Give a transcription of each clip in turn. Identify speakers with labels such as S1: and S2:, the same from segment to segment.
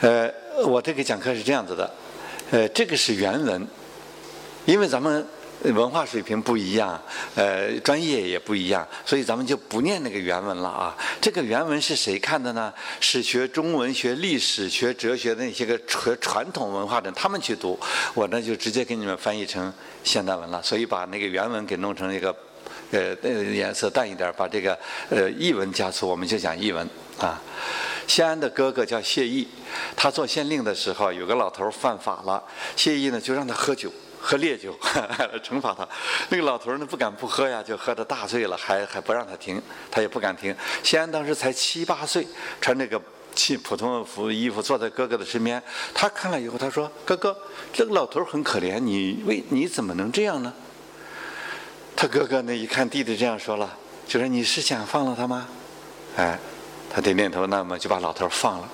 S1: 呃，我这个讲课是这样子的，呃，这个是原文，因为咱们文化水平不一样，呃，专业也不一样，所以咱们就不念那个原文了啊。这个原文是谁看的呢？是学中文、学历史、学哲学的那些个传传统文化的他们去读，我呢就直接给你们翻译成现代文了，所以把那个原文给弄成一个呃呃颜色淡一点，把这个呃译文加粗，我们就讲译文啊。谢安的哥哥叫谢毅，他做县令的时候，有个老头犯法了，谢毅呢就让他喝酒，喝烈酒，惩罚他。那个老头呢不敢不喝呀，就喝得大醉了，还还不让他停，他也不敢停。谢安当时才七八岁，穿那个去普通的服衣服，坐在哥哥的身边。他看了以后，他说：“哥哥，这个老头很可怜，你为你怎么能这样呢？”他哥哥呢一看弟弟这样说了，就说：“你是想放了他吗？”哎。他点点头，那么就把老头放了。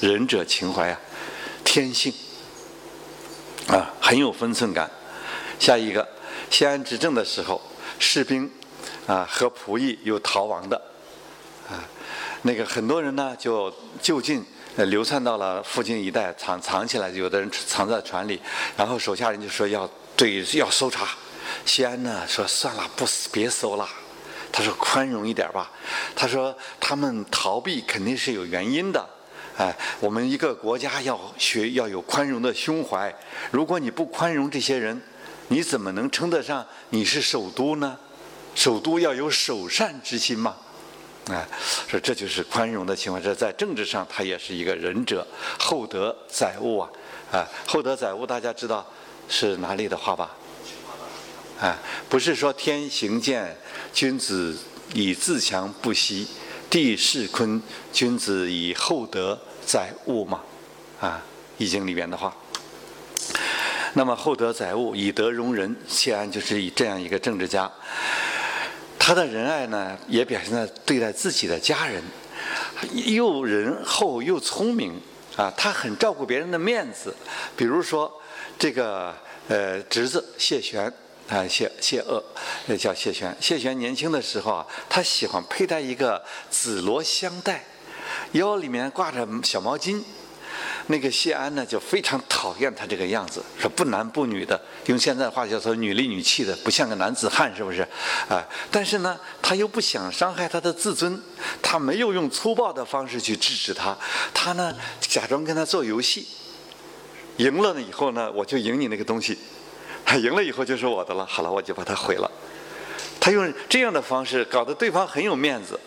S1: 仁者情怀啊，天性啊，很有分寸感。下一个，西安执政的时候，士兵啊和仆役有逃亡的啊，那个很多人呢就就近流窜到了附近一带藏藏起来，有的人藏在船里，然后手下人就说要对要搜查。西安呢说算了，不别搜了。他说：“宽容一点吧。”他说：“他们逃避肯定是有原因的，哎，我们一个国家要学要有宽容的胸怀。如果你不宽容这些人，你怎么能称得上你是首都呢？首都要有首善之心嘛，哎，说这就是宽容的情况。这在政治上，他也是一个仁者，厚德载物啊，啊，厚德载物，大家知道是哪里的话吧？啊，不是说天行健，君子以自强不息；地势坤，君子以厚德载物嘛。啊，《易经》里边的话。那么厚德载物，以德容人，谢安就是以这样一个政治家。他的仁爱呢，也表现在对待自己的家人，又仁厚又聪明啊。他很照顾别人的面子，比如说这个呃侄子谢玄。啊，谢谢鄂，那叫谢玄。谢玄年轻的时候啊，他喜欢佩戴一个紫罗香带，腰里面挂着小毛巾。那个谢安呢，就非常讨厌他这个样子，说不男不女的，用现在的话叫做女里女气的，不像个男子汉，是不是？啊，但是呢，他又不想伤害他的自尊，他没有用粗暴的方式去制止他，他呢，假装跟他做游戏，赢了呢以后呢，我就赢你那个东西。他赢了以后就是我的了，好了，我就把它毁了。他用这样的方式搞得对方很有面子，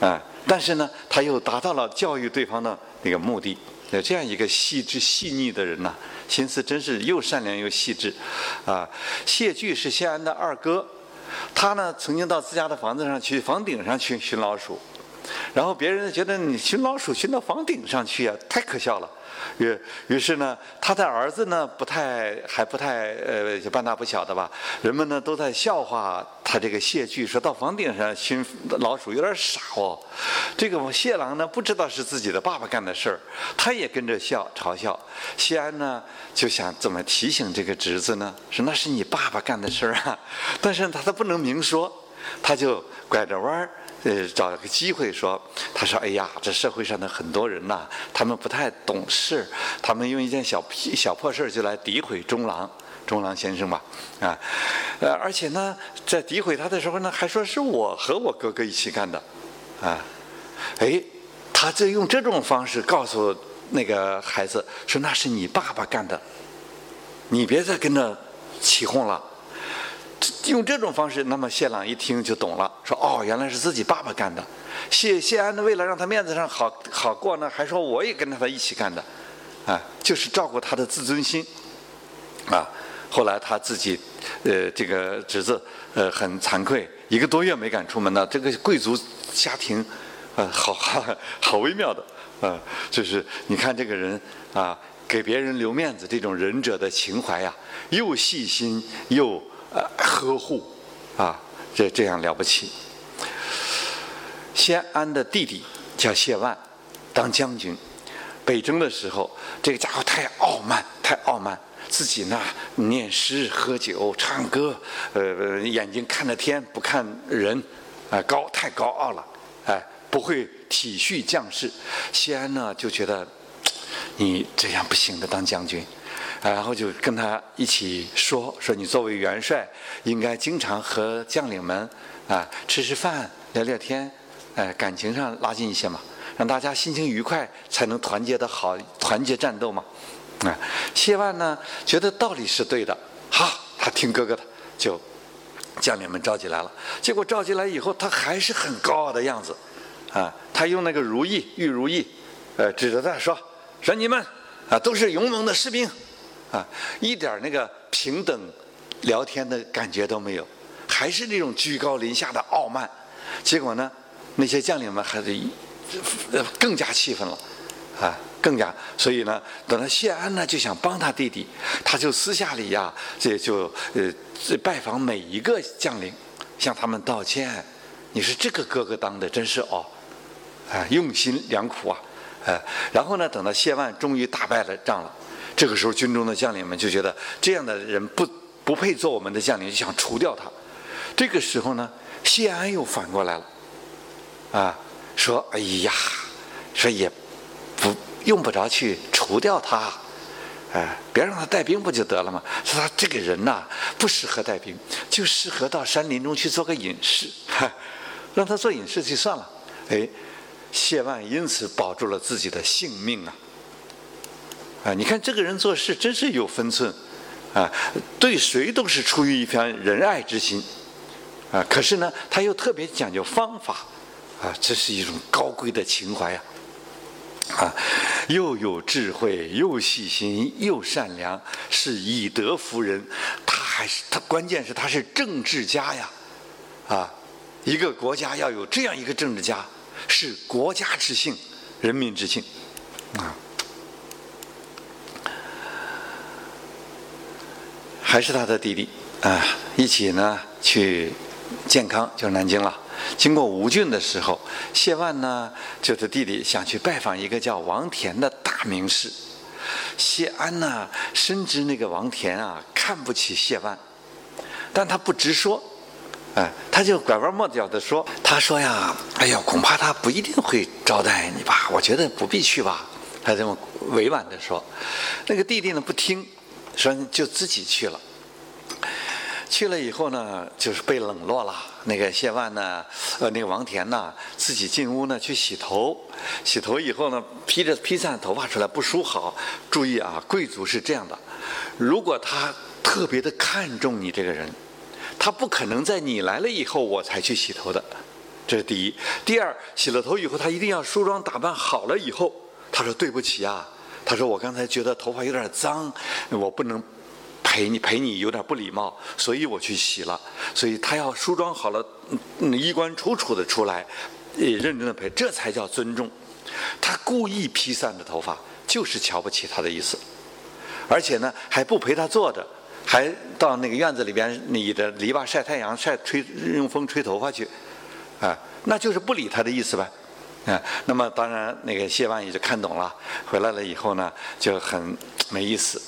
S1: 啊，但是呢，他又达到了教育对方的那个目的。那这样一个细致细腻的人呐，心思真是又善良又细致，啊。谢巨是谢安的二哥，他呢曾经到自家的房子上去房顶上去寻老鼠，然后别人觉得你寻老鼠寻到房顶上去呀，太可笑了。于于是呢，他的儿子呢不太还不太呃就半大不小的吧，人们呢都在笑话他这个谢巨，说到房顶上寻老鼠有点傻哦。这个谢郎呢不知道是自己的爸爸干的事儿，他也跟着笑嘲笑。谢安呢就想怎么提醒这个侄子呢？说那是你爸爸干的事儿啊，但是他都不能明说，他就拐着弯儿。呃，找个机会说，他说：“哎呀，这社会上的很多人呐，他们不太懂事，他们用一件小小破事就来诋毁中郎，中郎先生吧，啊，呃，而且呢，在诋毁他的时候呢，还说是我和我哥哥一起干的，啊，哎，他就用这种方式告诉那个孩子说，那是你爸爸干的，你别再跟着起哄了。”用这种方式，那么谢朗一听就懂了，说：“哦，原来是自己爸爸干的。”谢谢安呢，为了让他面子上好好过呢，还说我也跟着他一起干的，啊，就是照顾他的自尊心，啊。后来他自己，呃，这个侄子，呃，很惭愧，一个多月没敢出门呢。这个贵族家庭，呃，好好好微妙的，啊，就是你看这个人啊，给别人留面子，这种仁者的情怀呀，又细心又。呵护，啊，这这样了不起。谢安的弟弟叫谢万，当将军，北征的时候，这个家伙太傲慢，太傲慢，自己呢念诗、喝酒、唱歌，呃，眼睛看着天不看人，啊，高太高傲了，哎，不会体恤将士。谢安呢就觉得。你这样不行的，当将军。”然后就跟他一起说：“说你作为元帅，应该经常和将领们啊吃吃饭、聊聊天，哎，感情上拉近一些嘛，让大家心情愉快，才能团结的好，团结战斗嘛。”啊，谢万呢觉得道理是对的，好，他听哥哥的，就将领们召集来了。结果召集来以后，他还是很高傲的样子，啊，他用那个如意玉如意，呃，指着他说：“说你们啊，都是勇猛的士兵。”啊，一点那个平等聊天的感觉都没有，还是那种居高临下的傲慢。结果呢，那些将领们还是更加气愤了，啊，更加。所以呢，等到谢安呢就想帮他弟弟，他就私下里呀，这就呃拜访每一个将领，向他们道歉。你是这个哥哥当的，真是哦，啊，用心良苦啊，哎。然后呢，等到谢万终于打败了仗了。这个时候，军中的将领们就觉得这样的人不不配做我们的将领，就想除掉他。这个时候呢，谢安又反过来了，啊，说：“哎呀，说也不用不着去除掉他，哎，别让他带兵不就得了吗？说他这个人呐，不适合带兵，就适合到山林中去做个隐士，让他做隐士就算了。”哎，谢万因此保住了自己的性命啊。啊，你看这个人做事真是有分寸，啊，对谁都是出于一片仁爱之心，啊，可是呢，他又特别讲究方法，啊，这是一种高贵的情怀呀，啊，又有智慧，又细心，又善良，是以德服人。他还是他，关键是他是政治家呀，啊，一个国家要有这样一个政治家，是国家之幸，人民之幸，啊。还是他的弟弟啊，一起呢去健康，就是南京了。经过吴郡的时候，谢万呢就是弟弟想去拜访一个叫王田的大名士。谢安呢深知那个王田啊看不起谢万，但他不直说，哎，他就拐弯抹角的说：“他说呀，哎呀，恐怕他不一定会招待你吧？我觉得不必去吧。”他这么委婉的说。那个弟弟呢不听。说就自己去了，去了以后呢，就是被冷落了。那个谢万呢，呃，那个王田呢，自己进屋呢去洗头，洗头以后呢，披着披散头发出来不梳好。注意啊，贵族是这样的，如果他特别的看重你这个人，他不可能在你来了以后我才去洗头的，这是第一。第二，洗了头以后，他一定要梳妆打扮好了以后，他说对不起啊。他说：“我刚才觉得头发有点脏，我不能陪你陪你有点不礼貌，所以我去洗了。所以他要梳妆好了，衣冠楚楚的出来，认真的陪，这才叫尊重。他故意披散着头发，就是瞧不起他的意思。而且呢，还不陪他坐着，还到那个院子里边你的篱笆晒太阳，晒吹用风吹头发去，啊，那就是不理他的意思呗。”啊，那么当然，那个谢万也就看懂了。回来了以后呢，就很没意思。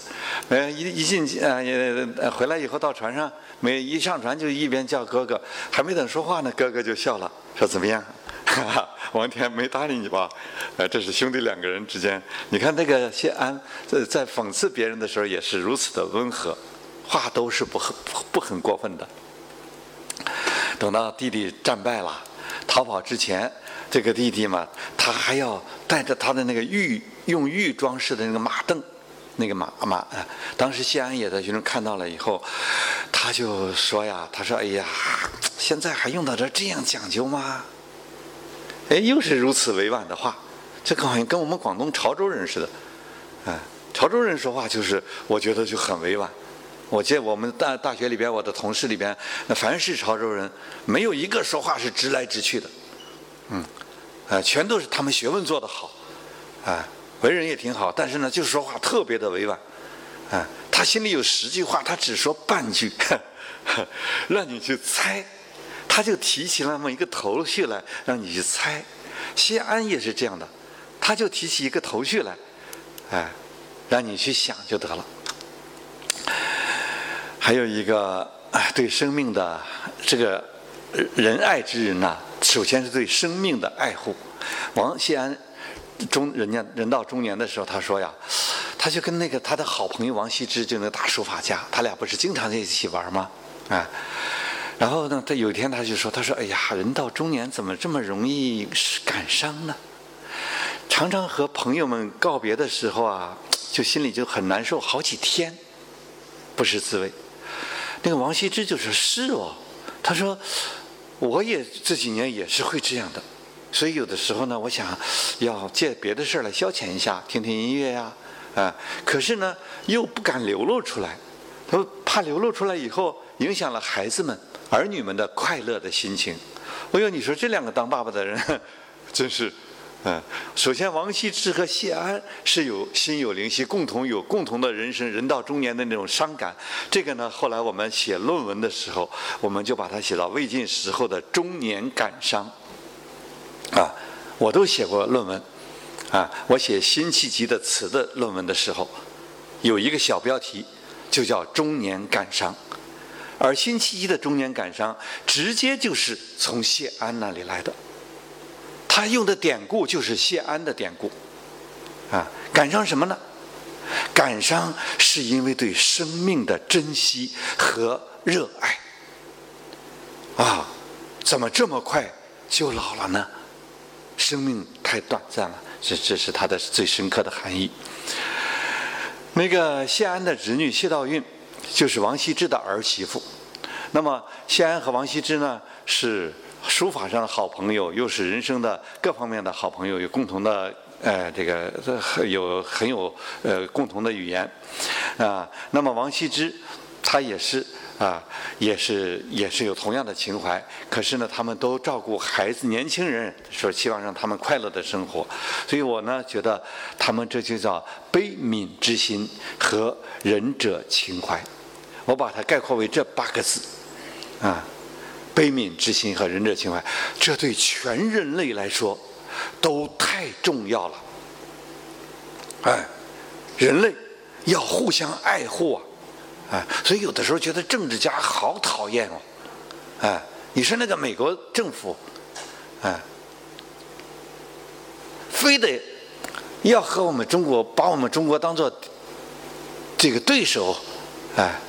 S1: 呃，一一进呃也回来以后到船上，没一上船就一边叫哥哥，还没等说话呢，哥哥就笑了，说怎么样？哈哈，王天没搭理你吧？呃，这是兄弟两个人之间。你看那个谢安在在讽刺别人的时候也是如此的温和，话都是不很不很过分的。等到弟弟战败了，逃跑之前。这个弟弟嘛，他还要带着他的那个玉用玉装饰的那个马凳，那个马马啊。当时谢安也在学生看到了以后，他就说呀：“他说，哎呀，现在还用到这这样讲究吗？”哎，又是如此委婉的话，这个好像跟我们广东潮州人似的。啊，潮州人说话就是，我觉得就很委婉。我记得我们大大学里边，我的同事里边，凡是潮州人，没有一个说话是直来直去的。嗯，啊，全都是他们学问做得好，啊，为人也挺好，但是呢，就是说话特别的委婉，啊，他心里有十句话，他只说半句，让你去猜，他就提起那么一个头绪来，让你去猜。谢安也是这样的，他就提起一个头绪来，哎，让你去想就得了。还有一个，哎，对生命的这个仁爱之人呐。首先是对生命的爱护。王谢安中人家人到中年的时候，他说呀，他就跟那个他的好朋友王羲之，就那个大书法家，他俩不是经常在一起玩吗？啊，然后呢，他有一天他就说，他说，哎呀，人到中年怎么这么容易感伤呢？常常和朋友们告别的时候啊，就心里就很难受，好几天不是滋味。那个王羲之就说：“是哦。”他说：“我也这几年也是会这样的，所以有的时候呢，我想要借别的事儿来消遣一下，听听音乐呀，啊，可是呢又不敢流露出来，他说怕流露出来以后影响了孩子们、儿女们的快乐的心情。哎呦，你说这两个当爸爸的人，真是。”嗯，首先，王羲之和谢安是有心有灵犀，共同有共同的人生，人到中年的那种伤感。这个呢，后来我们写论文的时候，我们就把它写到魏晋时候的中年感伤。啊，我都写过论文。啊，我写辛弃疾的词的论文的时候，有一个小标题，就叫“中年感伤”。而辛弃疾的中年感伤，直接就是从谢安那里来的。他用的典故就是谢安的典故，啊，感伤什么呢？感伤是因为对生命的珍惜和热爱。啊，怎么这么快就老了呢？生命太短暂了，这这是他的最深刻的含义。那个谢安的侄女谢道韫，就是王羲之的儿媳妇。那么谢安和王羲之呢是。书法上的好朋友，又是人生的各方面的好朋友，有共同的呃这个有很有呃共同的语言啊。那么王羲之他也是啊，也是也是有同样的情怀。可是呢，他们都照顾孩子、年轻人，说希望让他们快乐的生活。所以我呢觉得他们这就叫悲悯之心和仁者情怀。我把它概括为这八个字啊。悲悯之心和仁者情怀，这对全人类来说都太重要了。哎，人类要互相爱护啊！哎，所以有的时候觉得政治家好讨厌哦。哎，你说那个美国政府，哎，非得要和我们中国把我们中国当做这个对手，哎，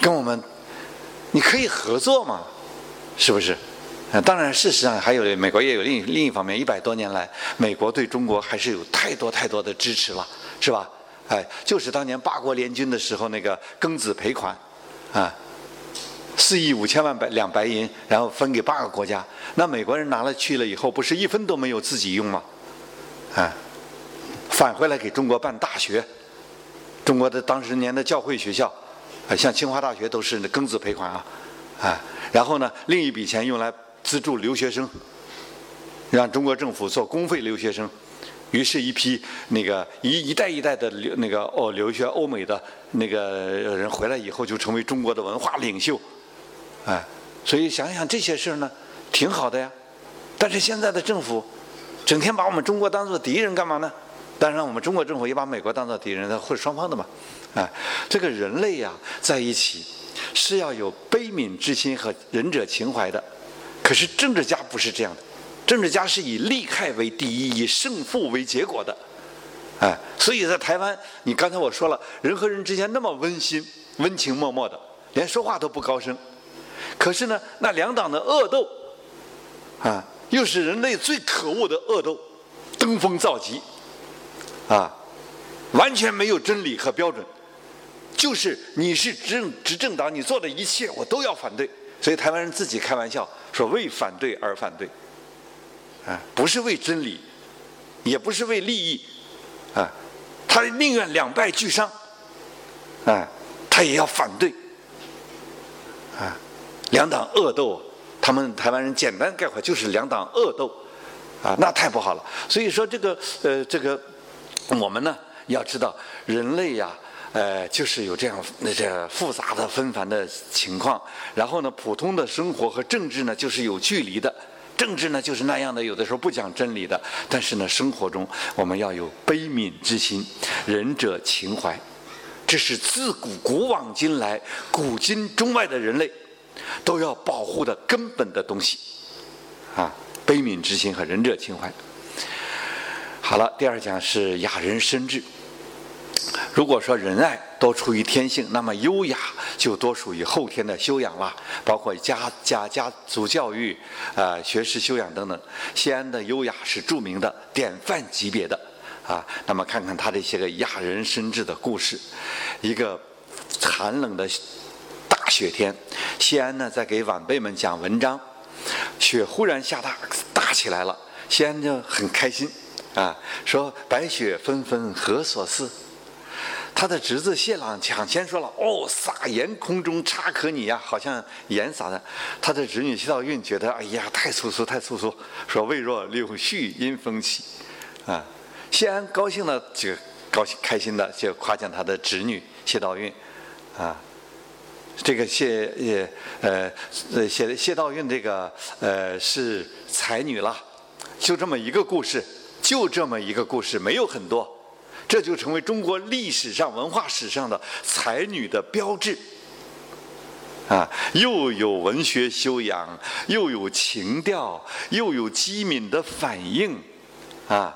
S1: 跟我们。你可以合作嘛，是不是？啊，当然，事实上还有美国也有另另一方面，一百多年来，美国对中国还是有太多太多的支持了，是吧？哎，就是当年八国联军的时候那个庚子赔款，啊，四亿五千万白两白银，然后分给八个国家，那美国人拿了去了以后，不是一分都没有自己用吗？啊，返回来给中国办大学，中国的当时年的教会学校。啊，像清华大学都是庚子赔款啊，啊，然后呢，另一笔钱用来资助留学生，让中国政府做公费留学生，于是，一批那个一一代一代的留那个哦留学欧美的那个人回来以后，就成为中国的文化领袖，哎，所以想想这些事儿呢，挺好的呀。但是现在的政府，整天把我们中国当做敌人干嘛呢？当然，我们中国政府也把美国当做敌人，那会双方的嘛。啊，这个人类呀，在一起是要有悲悯之心和仁者情怀的。可是政治家不是这样的，政治家是以利害为第一，以胜负为结果的。哎，所以在台湾，你刚才我说了，人和人之间那么温馨、温情脉脉的，连说话都不高声。可是呢，那两党的恶斗，啊，又是人类最可恶的恶斗，登峰造极，啊，完全没有真理和标准。就是你是执政执政党，你做的一切我都要反对。所以台湾人自己开玩笑说：“为反对而反对。”啊，不是为真理，也不是为利益，啊，他宁愿两败俱伤，啊，他也要反对。啊，两党恶斗，他们台湾人简单概括就是两党恶斗，啊，那太不好了。所以说这个呃，这个我们呢要知道人类呀。呃，就是有这样那这复杂的纷繁的情况，然后呢，普通的生活和政治呢，就是有距离的。政治呢，就是那样的，有的时候不讲真理的。但是呢，生活中我们要有悲悯之心，仁者情怀，这是自古古往今来，古今中外的人类都要保护的根本的东西。啊，悲悯之心和仁者情怀。好了，第二讲是雅人深志。如果说仁爱多出于天性，那么优雅就多属于后天的修养了，包括家家家族教育、啊学识修养等等。西安的优雅是著名的典范级别的啊。那么看看他这些个雅人深志的故事。一个寒冷的大雪天，西安呢在给晚辈们讲文章，雪忽然下大大起来了，西安就很开心啊，说白雪纷纷何所似。他的侄子谢朗抢先说了：“哦，撒盐空中差可拟呀，好像盐撒的。”他的侄女谢道韫觉得：“哎呀，太粗俗，太粗俗。”说：“未若柳絮因风起。”啊，谢安高兴的就高兴开心的就夸奖他的侄女谢道韫，啊，这个谢也呃呃谢谢道韫这个呃是才女了，就这么一个故事，就这么一个故事，没有很多。这就成为中国历史上、文化史上的才女的标志，啊，又有文学修养，又有情调，又有机敏的反应，啊，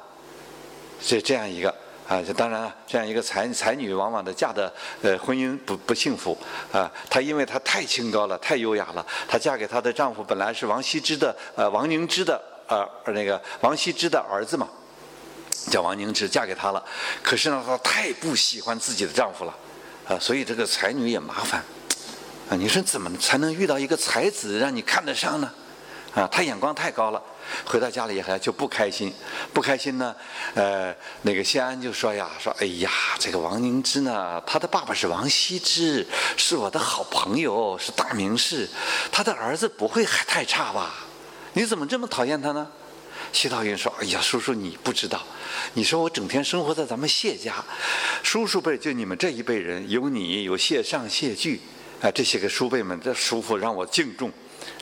S1: 这这样一个啊，当然了，这样一个才才女，往往的嫁的呃婚姻不不幸福啊。她因为她太清高了，太优雅了，她嫁给她的丈夫本来是王羲之的呃王凝之的呃那个王羲之的儿子嘛。叫王凝之嫁给他了，可是呢，她太不喜欢自己的丈夫了，啊，所以这个才女也麻烦，啊，你说怎么才能遇到一个才子让你看得上呢？啊，他眼光太高了，回到家里以后就不开心，不开心呢，呃，那个谢安就说呀，说哎呀，这个王凝之呢，他的爸爸是王羲之，是我的好朋友，是大名士，他的儿子不会还太差吧？你怎么这么讨厌他呢？谢道韫说：“哎呀，叔叔你不知道，你说我整天生活在咱们谢家，叔叔辈就你们这一辈人，有你有谢尚、谢巨，啊，这些个叔辈们，这叔父让我敬重，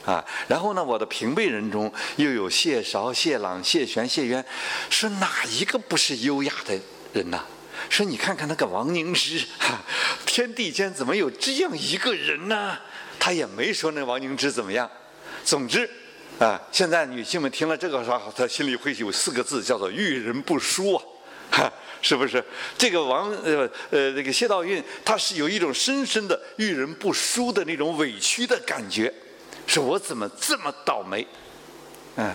S1: 啊，然后呢，我的平辈人中又有谢韶、谢朗、谢玄、谢渊，说哪一个不是优雅的人呐？说你看看那个王凝之，天地间怎么有这样一个人呢？他也没说那王凝之怎么样，总之。”啊，现在女性们听了这个话，她心里会有四个字，叫做遇人不淑啊，哈，是不是？这个王呃呃，这个谢道韫，他是有一种深深的遇人不淑的那种委屈的感觉，说我怎么这么倒霉？嗯，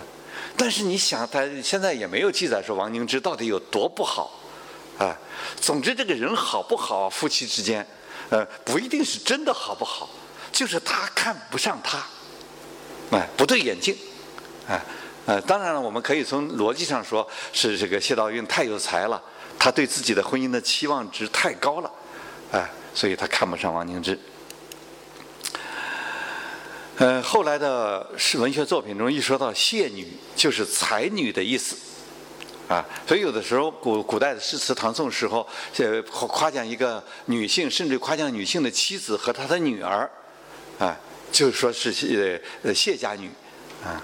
S1: 但是你想，他现在也没有记载说王凝之到底有多不好，啊，总之这个人好不好，夫妻之间，呃，不一定是真的好不好，就是他看不上他。哎，不对眼镜，哎，呃，当然了，我们可以从逻辑上说，是这个谢道韫太有才了，他对自己的婚姻的期望值太高了，哎，所以他看不上王凝之。呃，后来的是文学作品中一说到谢女，就是才女的意思，啊，所以有的时候古古代的诗词唐宋时候，呃，夸奖一个女性，甚至夸奖女性的妻子和她的女儿，就是说是谢呃谢家女，啊，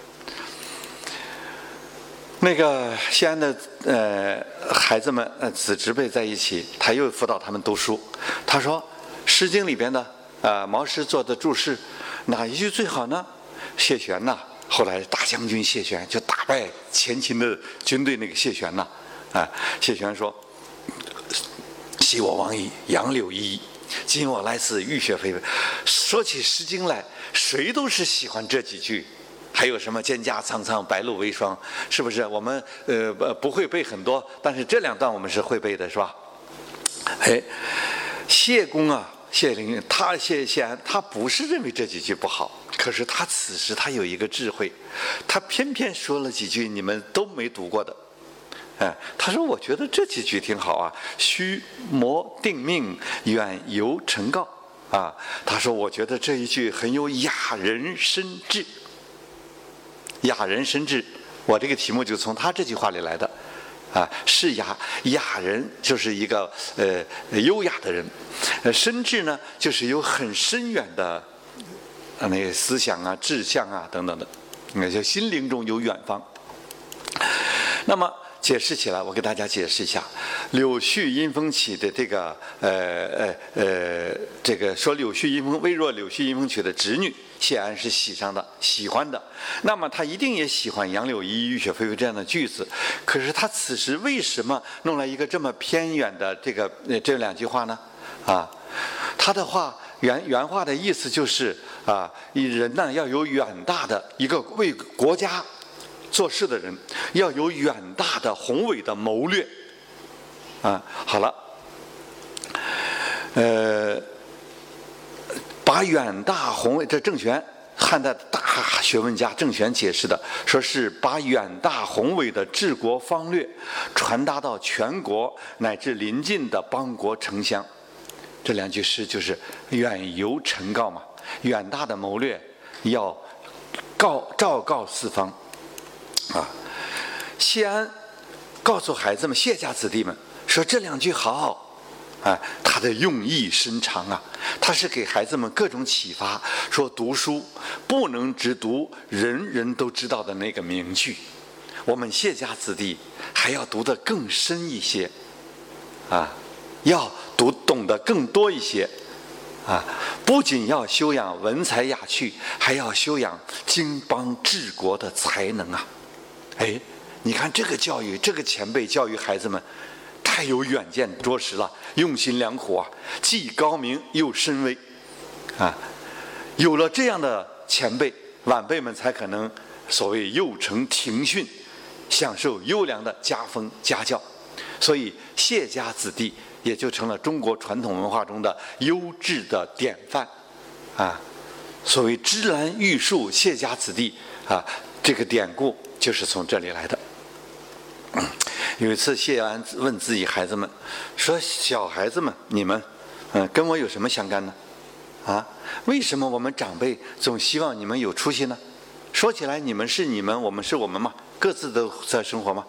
S1: 那个西安的呃孩子们呃子侄辈在一起，他又辅导他们读书。他说《诗经》里边的啊毛诗做的注释，哪一句最好呢？谢玄呐，后来大将军谢玄就打败前秦的军队那个谢玄呐，啊谢玄说：“昔我往矣，杨柳依依。”今我来此，浴血霏霏。说起《诗经》来，谁都是喜欢这几句。还有什么“蒹葭苍苍，白露为霜”，是不是？我们呃不不会背很多，但是这两段我们是会背的，是吧？哎，谢公啊，谢灵他谢谢安，他不是认为这几句不好，可是他此时他有一个智慧，他偏偏说了几句你们都没读过的。哎，他说：“我觉得这几句挺好啊，‘须磨定命，远游陈告’啊。”他说：“我觉得这一句很有雅人深志。雅人深志，我这个题目就从他这句话里来的。啊，是雅雅人，就是一个呃优雅的人；呃，深志呢，就是有很深远的啊那个思想啊、志向啊等等的，那就心灵中有远方。那么。”解释起来，我给大家解释一下，柳絮因风起的这个呃呃呃，这个说柳絮因风微弱，柳絮因风起的侄女谢安是喜上的，喜欢的。那么他一定也喜欢杨柳依依，雨雪霏霏这样的句子。可是他此时为什么弄来一个这么偏远的这个这两句话呢？啊，他的话原原话的意思就是啊，人呢要有远大的一个为国家。做事的人要有远大的宏伟的谋略，啊，好了，呃，把远大宏伟，这郑玄汉代大学问家郑玄解释的，说是把远大宏伟的治国方略传达到全国乃至邻近的邦国城乡，这两句诗就是远游陈告嘛，远大的谋略要告昭告四方。啊，谢安告诉孩子们、谢家子弟们说这两句好，啊，他的用意深长啊，他是给孩子们各种启发，说读书不能只读人人都知道的那个名句，我们谢家子弟还要读得更深一些，啊，要读懂得更多一些，啊，不仅要修养文采雅趣，还要修养经邦治国的才能啊。哎，你看这个教育，这个前辈教育孩子们，太有远见，卓识了，用心良苦啊，既高明又深微，啊，有了这样的前辈，晚辈们才可能所谓幼承庭训，享受优良的家风家教，所以谢家子弟也就成了中国传统文化中的优质的典范，啊，所谓芝兰玉树谢家子弟啊，这个典故。就是从这里来的。有一次，谢安问自己孩子们说：“小孩子们，你们，嗯，跟我有什么相干呢？啊，为什么我们长辈总希望你们有出息呢？说起来，你们是你们，我们是我们嘛，各自都在生活嘛。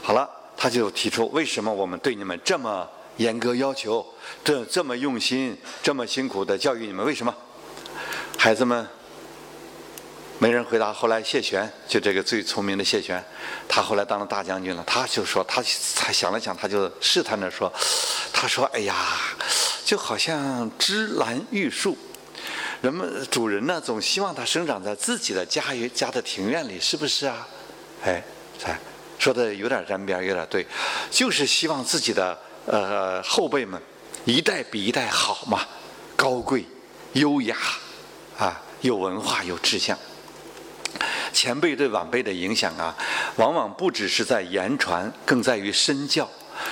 S1: 好了，他就提出为什么我们对你们这么严格要求，这这么用心，这么辛苦的教育你们，为什么？孩子们。”没人回答。后来谢玄就这个最聪明的谢玄，他后来当了大将军了。他就说，他他想了想，他就试探着说：“ 他说，哎呀，就好像芝兰玉树，人们主人呢总希望它生长在自己的家园家的庭院里，是不是啊？哎，才说的有点沾边，有点对，就是希望自己的呃后辈们一代比一代好嘛，高贵、优雅啊，有文化、有志向。”前辈对晚辈的影响啊，往往不只是在言传，更在于身教。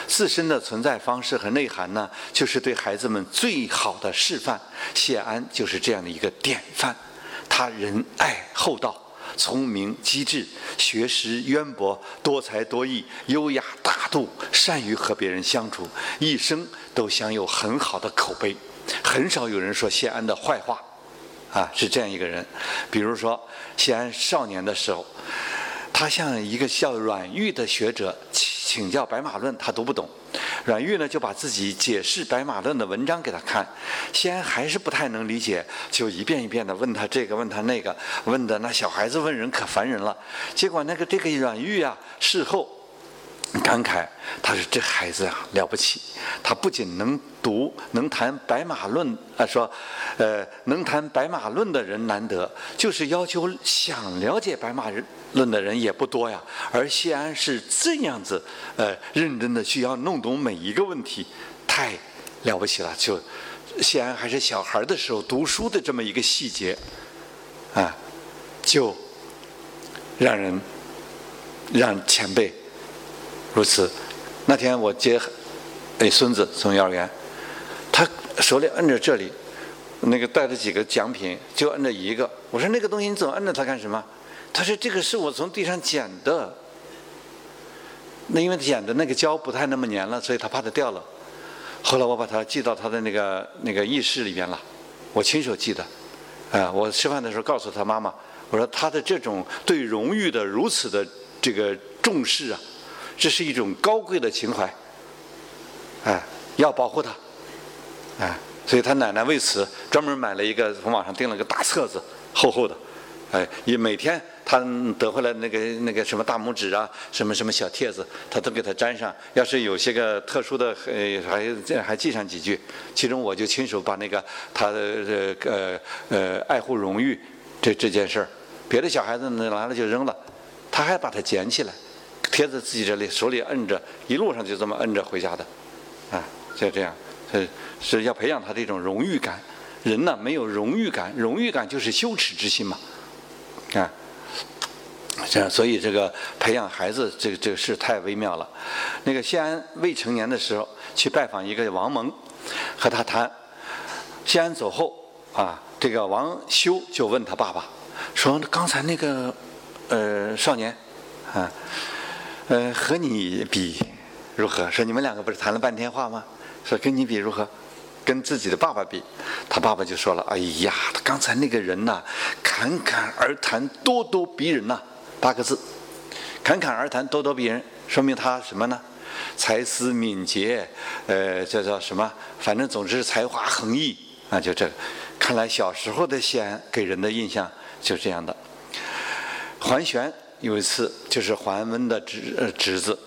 S1: 自身的存在方式和内涵呢，就是对孩子们最好的示范。谢安就是这样的一个典范。他仁爱厚道，聪明机智，学识渊博，多才多艺，优雅大度，善于和别人相处，一生都享有很好的口碑。很少有人说谢安的坏话。啊，是这样一个人，比如说，西安少年的时候，他向一个叫阮玉的学者请请教《白马论》，他读不懂，阮玉呢就把自己解释《白马论》的文章给他看，西安还是不太能理解，就一遍一遍的问他这个，问他那个，问的那小孩子问人可烦人了，结果那个这个阮玉啊，事后。感慨，他说：“这孩子啊，了不起！他不仅能读，能谈《白马论》啊，说，呃，能谈《白马论》的人难得，就是要求想了解《白马论》的人也不多呀。而谢安是这样子，呃，认真的需要弄懂每一个问题，太了不起了。就谢安还是小孩的时候读书的这么一个细节，啊，就让人让前辈。”如此，那天我接哎孙子从幼儿园，他手里摁着这里，那个带着几个奖品，就摁着一个。我说那个东西你总摁着它干什么？他说这个是我从地上捡的。那因为捡的那个胶不太那么粘了，所以他怕它掉了。后来我把它寄到他的那个那个浴室里边了，我亲手寄的。啊，我吃饭的时候告诉他妈妈，我说他的这种对荣誉的如此的这个重视啊。这是一种高贵的情怀，哎，要保护它，哎，所以他奶奶为此专门买了一个，从网上订了个大册子，厚厚的，哎，也每天他得回来那个那个什么大拇指啊，什么什么小帖子，他都给他粘上。要是有些个特殊的，呃，还还记上几句。其中我就亲手把那个他的呃呃爱护荣誉这这件事儿，别的小孩子拿了就扔了，他还把它捡起来，贴在自己这里，手里摁着，一路上就这么摁着回家的，啊，就这样，是是要培养他这种荣誉感。人呢没有荣誉感，荣誉感就是羞耻之心嘛，啊，这样，所以这个培养孩子，这个这个事太微妙了。那个谢安未成年的时候去拜访一个王蒙，和他谈。谢安走后啊，这个王修就问他爸爸说：“刚才那个呃少年啊，呃和你比如何？说你们两个不是谈了半天话吗？说跟你比如何？”跟自己的爸爸比，他爸爸就说了：“哎呀，刚才那个人呐，侃侃而谈，咄咄逼人呐。”八个字，侃侃而谈，咄咄逼人，说明他什么呢？才思敏捷，呃，叫叫什么？反正总之才华横溢啊，就这个。看来小时候的西安给人的印象就是这样的。桓玄有一次就是桓温的侄呃侄子，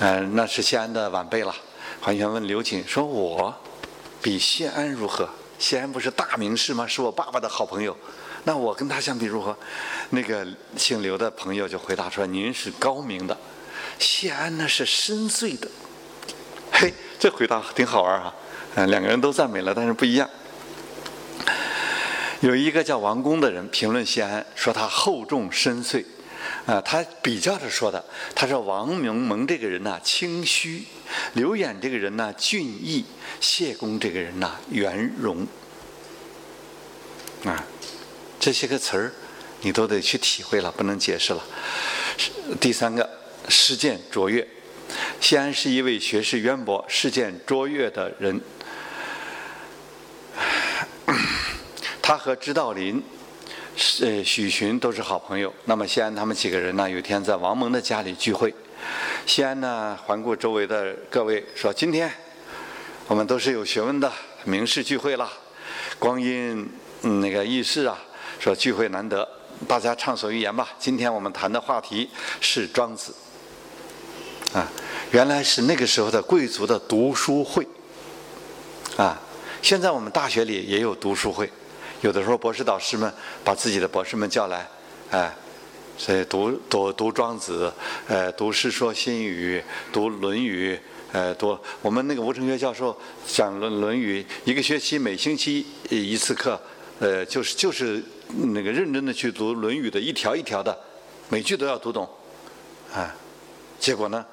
S1: 嗯，那是谢安的晚辈了。桓玄问刘瑾说：“我。”比谢安如何？谢安不是大名士吗？是我爸爸的好朋友。那我跟他相比如何？那个姓刘的朋友就回答说：“您是高明的，谢安那是深邃的。”嘿，这回答挺好玩哈。嗯，两个人都赞美了，但是不一样。有一个叫王公的人评论谢安，说他厚重深邃。啊，他比较着说的，他说王明蒙这个人呢清虚，刘演这个人呢俊逸，谢公这个人呢圆融。啊，这些个词儿，你都得去体会了，不能解释了。第三个，事件卓越，谢安是一位学识渊博、事件卓越的人。他和知道林。呃，许寻都是好朋友。那么西安他们几个人呢？有天在王蒙的家里聚会，西安呢环顾周围的各位，说：“今天我们都是有学问的名士聚会了，光阴那个易逝啊，说聚会难得，大家畅所欲言吧。今天我们谈的话题是庄子，啊，原来是那个时候的贵族的读书会，啊，现在我们大学里也有读书会。”有的时候，博士导师们把自己的博士们叫来，哎，所以读读读庄子，呃，读《世说新语》，读《论语》，呃，读我们那个吴承约教授讲《论论语》，一个学期每星期一次课，呃，就是就是那个认真的去读《论语》的一条一条的，每句都要读懂，啊，结果呢，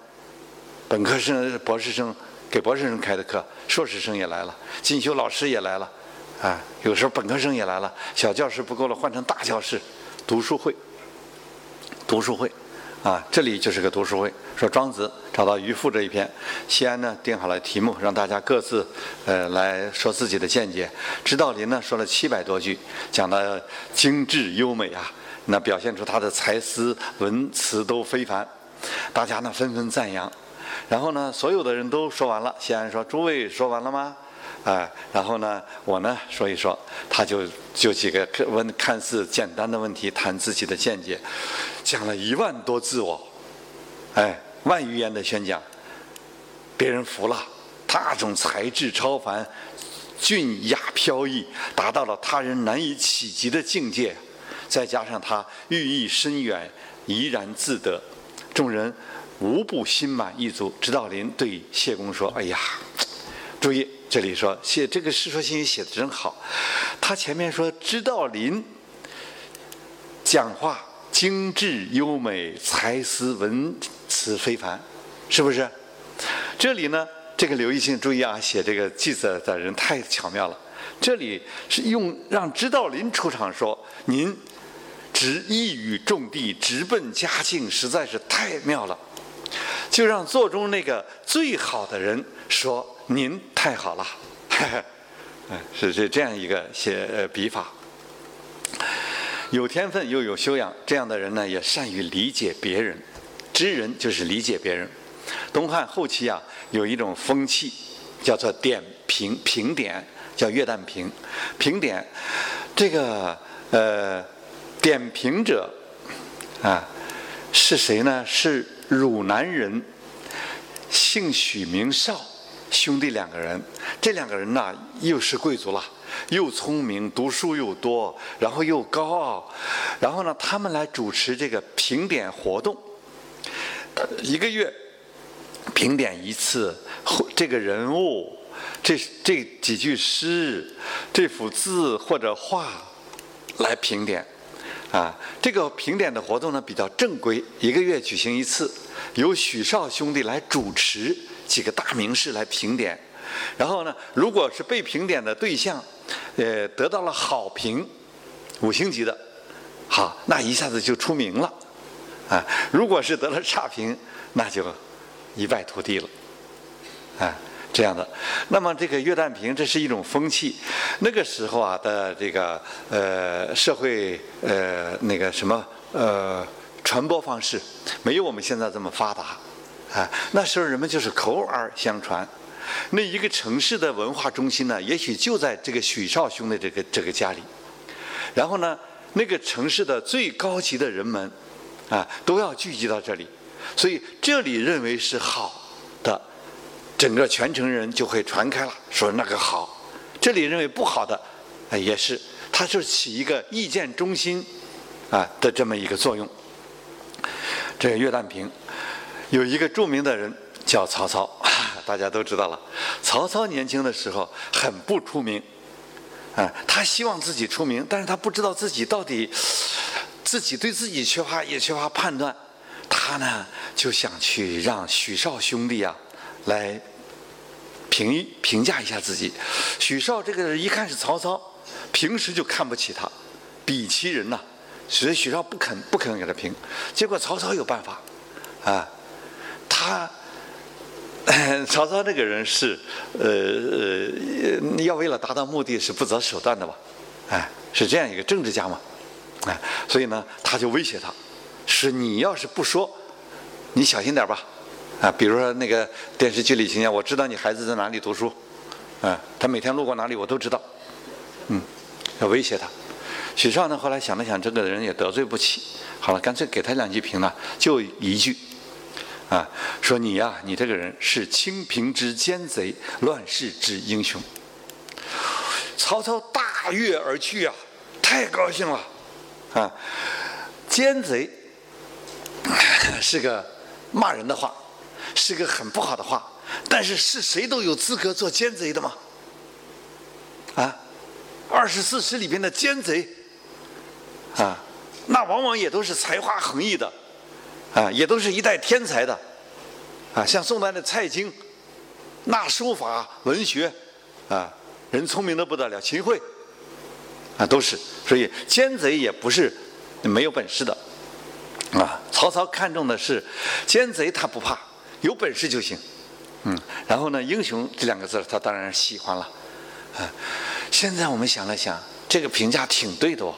S1: 本科生、博士生给博士生开的课，硕士生也来了，进修老师也来了。啊，有时候本科生也来了，小教室不够了，换成大教室，读书会，读书会，啊，这里就是个读书会。说庄子找到渔父这一篇，西安呢定好了题目，让大家各自呃来说自己的见解。知道林呢说了七百多句，讲的精致优美啊，那表现出他的才思文辞都非凡，大家呢纷纷赞扬。然后呢，所有的人都说完了，西安说：“诸位说完了吗？”哎，然后呢，我呢说一说，他就就几个问看似简单的问题，谈自己的见解，讲了一万多字哦，哎，万余言的宣讲，别人服了，他种才智超凡，俊雅飘逸，达到了他人难以企及的境界，再加上他寓意深远，怡然自得，众人无不心满意足。指导林对谢公说：“哎呀，注意。”这里说写这个《世说新语》写的真好，他前面说知道林讲话精致优美，才思文辞非凡，是不是？这里呢，这个刘义庆注意啊，写这个句子的人太巧妙了。这里是用让知道林出场说，您直一语中的，直奔佳境，实在是太妙了。就让座中那个最好的人说。您太好了，嗯，是是这样一个写笔法，有天分又有修养，这样的人呢也善于理解别人，知人就是理解别人。东汉后期啊，有一种风气叫做点评评点，叫月旦评评点，这个呃点评者啊，是谁呢？是汝南人，姓许名绍，兄弟两个人。这两个人呢，又是贵族了，又聪明，读书又多，然后又高傲。然后呢，他们来主持这个评点活动，一个月评点一次，这个人物。这这几句诗，这幅字或者画，来评点，啊，这个评点的活动呢比较正规，一个月举行一次，由许绍兄弟来主持，几个大名士来评点，然后呢，如果是被评点的对象，呃，得到了好评，五星级的，好，那一下子就出名了，啊，如果是得了差评，那就一败涂地了，啊。这样的，那么这个月旦评这是一种风气，那个时候啊的这个呃社会呃那个什么呃传播方式没有我们现在这么发达。啊，那时候人们就是口耳相传，那一个城市的文化中心呢，也许就在这个许绍兄的这个这个家里，然后呢，那个城市的最高级的人们啊都要聚集到这里，所以这里认为是好的。整个全城人就会传开了，说那个好，这里认为不好的，啊也是，它就起一个意见中心，啊的这么一个作用。这个岳旦平有一个著名的人叫曹操，大家都知道了。曹操年轻的时候很不出名，啊，他希望自己出名，但是他不知道自己到底自己对自己缺乏也缺乏判断，他呢就想去让许绍兄弟啊。来评评价一下自己，许绍这个人一看是曹操，平时就看不起他，鄙其人呐，所以许绍不肯不肯给他评。结果曹操有办法，啊，他 曹操这个人是呃呃要为了达到目的是不择手段的吧，哎，是这样一个政治家嘛，哎，所以呢他就威胁他，是你要是不说，你小心点吧。啊，比如说那个电视剧里形象，我知道你孩子在哪里读书，啊，他每天路过哪里我都知道，嗯，要威胁他。许绍呢后来想了想，这个人也得罪不起，好了，干脆给他两句评呢，就一句，啊，说你呀，你这个人是清平之奸贼，乱世之英雄。曹操大悦而去啊，太高兴了，啊，奸贼 是个骂人的话。是个很不好的话，但是是谁都有资格做奸贼的吗？啊，二十四史里边的奸贼，啊，那往往也都是才华横溢的，啊，也都是一代天才的，啊，像宋代的蔡京，那书法文学，啊，人聪明的不得了，秦桧，啊，都是，所以奸贼也不是没有本事的，啊，曹操看重的是奸贼，他不怕。有本事就行，嗯，然后呢，英雄这两个字他当然喜欢了，啊，现在我们想了想，这个评价挺对的哦，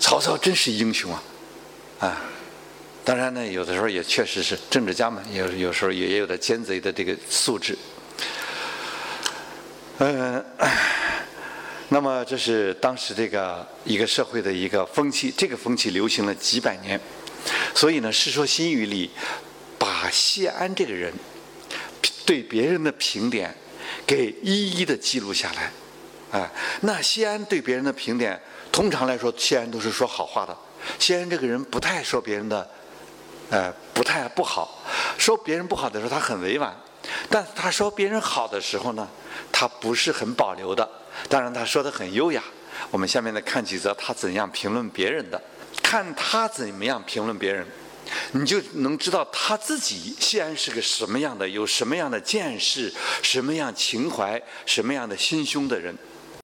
S1: 曹操真是英雄啊，啊，当然呢，有的时候也确实是政治家们有有时候也也有的奸贼的这个素质，嗯，那么这是当时这个一个社会的一个风气，这个风气流行了几百年，所以呢，《世说新语》里。把谢安这个人对别人的评点给一一的记录下来，啊，那谢安对别人的评点，通常来说，谢安都是说好话的。谢安这个人不太说别人的，呃，不太不好。说别人不好的时候，他很委婉；但他说别人好的时候呢，他不是很保留的。当然，他说的很优雅。我们下面来看几则他怎样评论别人的，看他怎么样评论别人。你就能知道他自己谢安是个什么样的，有什么样的见识，什么样情怀，什么样的心胸的人。